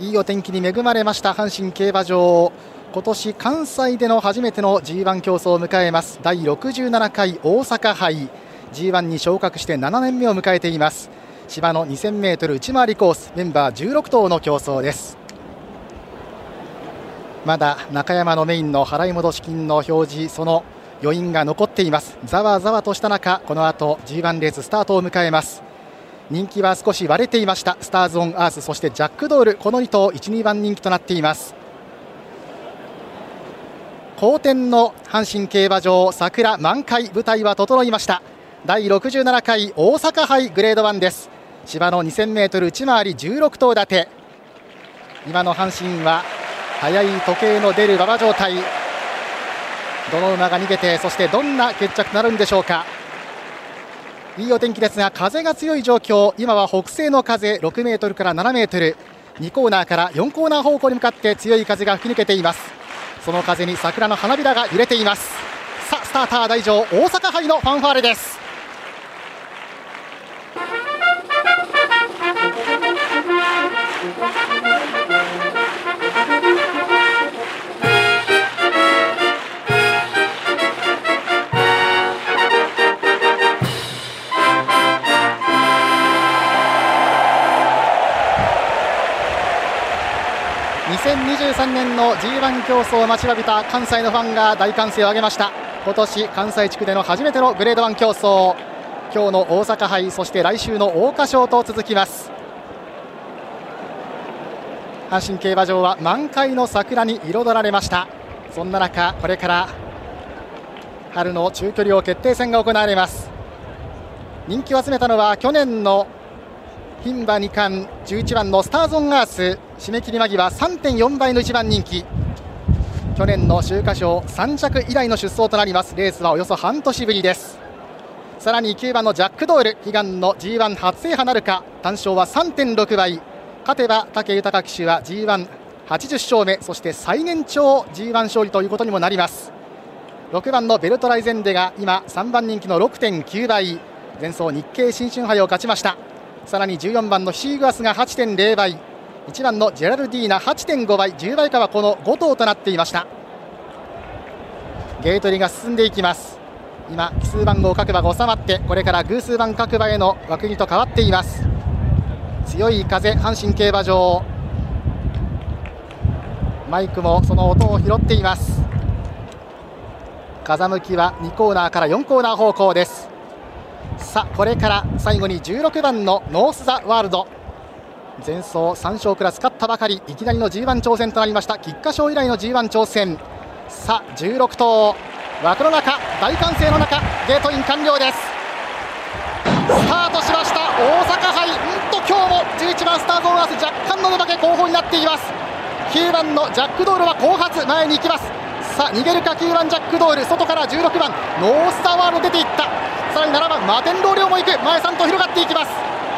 いいお天気に恵まれました阪神競馬場。今年関西での初めての G1 競争を迎えます。第67回大阪杯。G1 に昇格して7年目を迎えています。芝の 2000m 内回りコースメンバー16頭の競争です。まだ中山のメインの払い戻し金の表示その余韻が残っています。ざわざわとした中この後 G1 レーススタートを迎えます。人気は少し割れていました。スターズ・オン・アースそしてジャックドールこの2頭1、2番人気となっています。好天の阪神競馬場桜満開舞台は整いました。第67回大阪杯グレード1です。芝の 2000m 内回り16頭立て。今の阪神は速い時計の出る馬場状態。どの馬が逃げてそしてどんな決着となるんでしょうか。いいお天気ですが風が強い状況。今は北西の風6メートルから7メートル。2コーナーから4コーナー方向に向かって強い風が吹き抜けています。その風に桜の花びらが揺れています。さあスターター大城大阪杯のファンファーレです。2023年の G1 競争を待ちわびた関西のファンが大歓声を上げました。今年関西地区での初めてのグレード1競争。今日の大阪杯そして来週の桜花賞と続きます。阪神競馬場は満開の桜に彩られました。そんな中これから春の中距離王決定戦が行われます。人気を集めたのは去年の牝馬2冠11番のスターズ・オン・アース。締め切り間際3.4倍の1番人気。去年の秋華賞3着以来の出走となります。レースはおよそ半年ぶりです。さらに9番のジャックドール。悲願の G1 初制覇なるか。単勝は3.6倍。勝てば武豊騎手は G180 勝目。そして最年長 G1 勝利ということにもなります。6番のベルトライゼンデが今3番人気の6.9倍。前走日経新春杯を勝ちました。さらに14番のシーグアスが8.0倍。1番のジェラルディーナ8.5倍。10倍以下はこの5頭となっていました。ゲートリが進んでいきます。今奇数番号各馬が収まってこれから偶数番各馬への枠組みと変わっています。強い風阪神競馬場。マイクもその音を拾っています。風向きは2コーナーから4コーナー方向です。さあこれから最後に16番のノース・ザ・ワールド。前走3勝クラス勝ったばかりいきなりの G1 挑戦となりました。菊花賞以来の G1 挑戦。さあ16頭枠の中大歓声の中ゲートイン完了です。スタートしました。大阪杯。うんと今日も11番スターズオンアース若干の目負け後方になっています。9番のジャックドールは後発前に行きます。さあ逃げるか。9番ジャックドール。外から16番ノースタワールド出ていった。さらに7番マテンローリョも行く。前3と広がっていきます。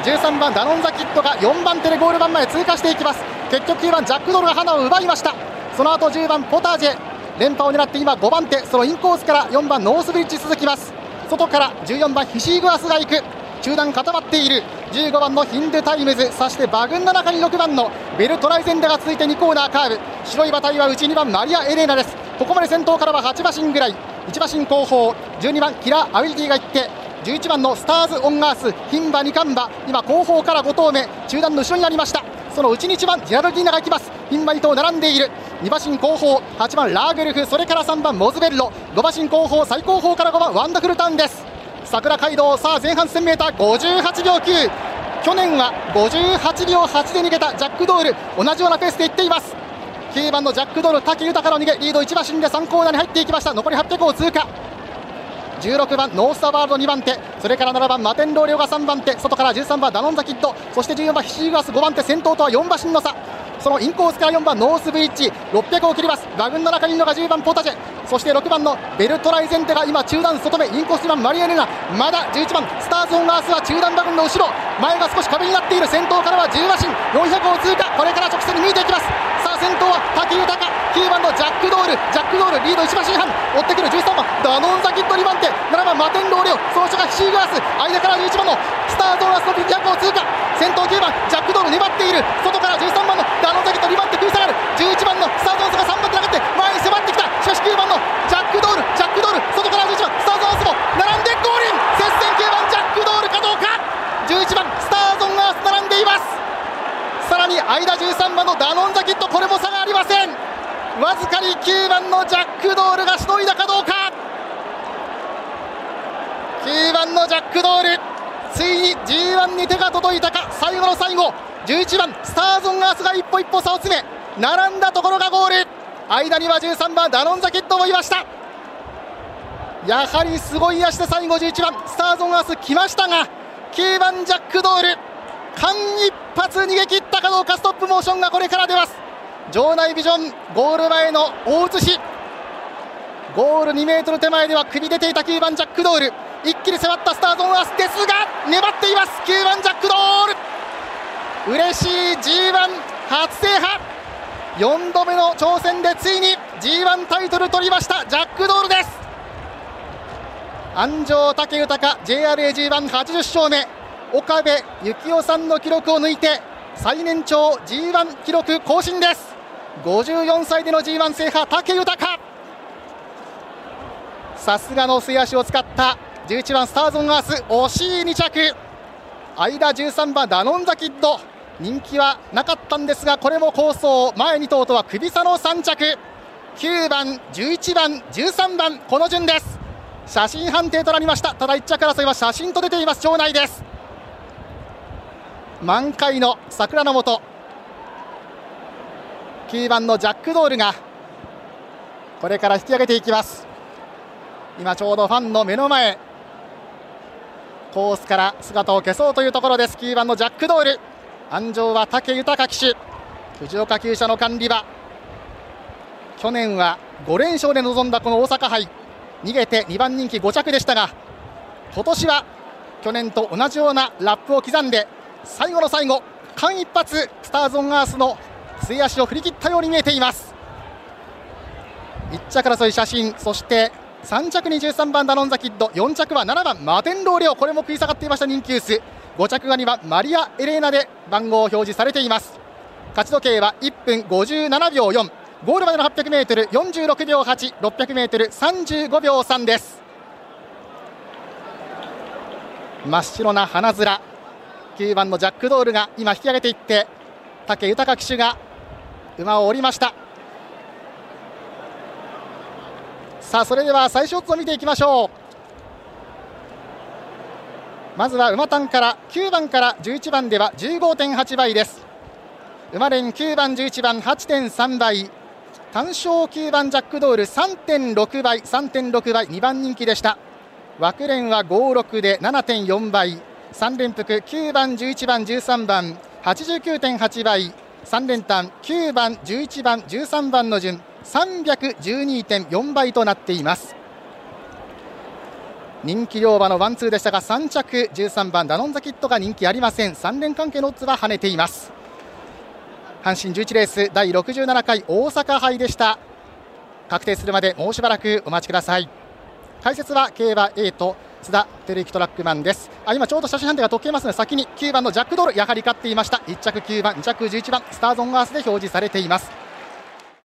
13番ダノンザキットが4番手でゴール板前通過していきます。結局9番ジャックドルが花を奪いました。その後10番ポタージェ連覇を狙って今5番手。そのインコースから4番ノースブリッジ続きます。外から14番ヒシーグアスが行く。中段固まっている。15番のヒンドゥタイムズ。そして馬群の中に6番のヴェルトライゼンデが続いて2コーナーカーブ。白い馬体は内2番マリアエレーナです。ここまで先頭からは8馬身ぐらい。1馬身後方12番キラーアビリティが行って11番のスターズオンアース牝馬2冠馬今後方から5頭目中団の後ろになりました。その内に1番ジェラルディーナが行きます。牝馬2頭並んでいる。2馬身後方8番ラーグルフそれから3番モズベッロ。5馬身後方最後方から5番ワンダフルタウンです。桜街道さあ前半 1000m58 秒9去年は58秒8で逃げたジャックドール。同じようなペースでいっています。9番のジャックドル滝豊の逃げリード1馬身で3コーナーに入っていきました。残り800を通過。16番ノースターワールド2番手それから7番マテンローリョが3番手外から13番ダノンザキッドそして14番ヒシーガス5番手先頭とは4馬身の差。そのインコースから4番ノースブリッジ600を切ります。馬群の中にいるのが10番ポタジェ。そして6番のベルトライゼンテが今中段外目インコース2番マリアレナ。まだ11番スターズ・オン・アースは中段馬群の後ろ。前が少し壁になっている先頭からは10馬身400を通過。これから直線に見えていきます。さあ先頭は武豊。9番のジャックドール。ジャックドールリード1馬身半追ってくる13番。ダノンザキット2番手7番マテンローレオ。その下がヒシーグラス。間から11番のスターズ・オン・アースの200を通過。間13番のダノンザキットこれも差がありません。わずかに9番のジャックドールがしのいだかどうか。9番のジャックドールついに G1 に手が届いたか。最後の最後11番スターズ・オン・アースが一歩一歩差を詰め並んだところがゴール。間には13番ダノンザキットもいました。やはりすごい足で最後11番スターズ・オン・アース来ましたが9番ジャックドール。間一発逃げ切ったかどうかストップモーションがこれから出ます。場内ビジョンゴール前の大写し。ゴール2メートル手前では首出ていた9番ジャックドール。一気に迫ったスターズ・オン・アスですが粘っています。9番ジャックドール。嬉しい G1 初制覇。4度目の挑戦でついに G1 タイトル取りました。ジャックドールです。安城武豊 JRAG180 勝目。岡部幸雄さんの記録を抜いて最年長 G1 記録更新です。54歳での G1 制覇武豊。さすがの末足を使った11番スターズオンアース惜しい2着。間13番ダノンザキッド。人気はなかったんですがこれも構想前2頭とは首差の3着。9番11番13番この順です。写真判定となりました。ただ1着争いは写真と出ています。場内です。満開の桜の下9番のジャックドールがこれから引き上げていきます。今ちょうどファンの目の前コースから姿を消そうというところです。9番のジャックドール。安城は武豊騎手。藤岡厩舎の管理馬去年は5連勝で臨んだこの大阪杯。逃げて2番人気5着でしたが今年は去年と同じようなラップを刻んで最後の最後間一髪スターズ・オン・アースの末足を振り切ったように見えています。1着争い写真そして3着に13番ダノンザキッド4着は7番マテンローレオ。これも食い下がっていました人気薄5着がにはマリア・エレーナで番号を表示されています。勝ち時計は1分57秒4ゴールまでの 800m46 秒 8600m35 秒3です。真っ白な花面。9番のジャックドールが今引き上げていって武豊騎手が馬を降りました。さあそれでは最初オッズを見ていきましょう。まずは馬単から9番から11番では15.8倍です。馬連9番11番8.3倍。単勝9番ジャックドール3.6倍3.6倍2番人気でした。枠連は56で7.4倍。3連複9番11番13番89.8倍3連単9番11番13番の順312.4倍となっています。人気両馬のワンツーでしたが3着13番ダノンザキットが人気ありません。3連関係のオッズは跳ねています。阪神11レース第67回大阪杯でした。確定するまでもうしばらくお待ちください。解説は競馬 A と津田照之トラックマンです。あ今ちょうど写真判定が解けますので先に9番のジャックドールやはり勝っていました。1着9番2着11番スターズオンアースで表示されています。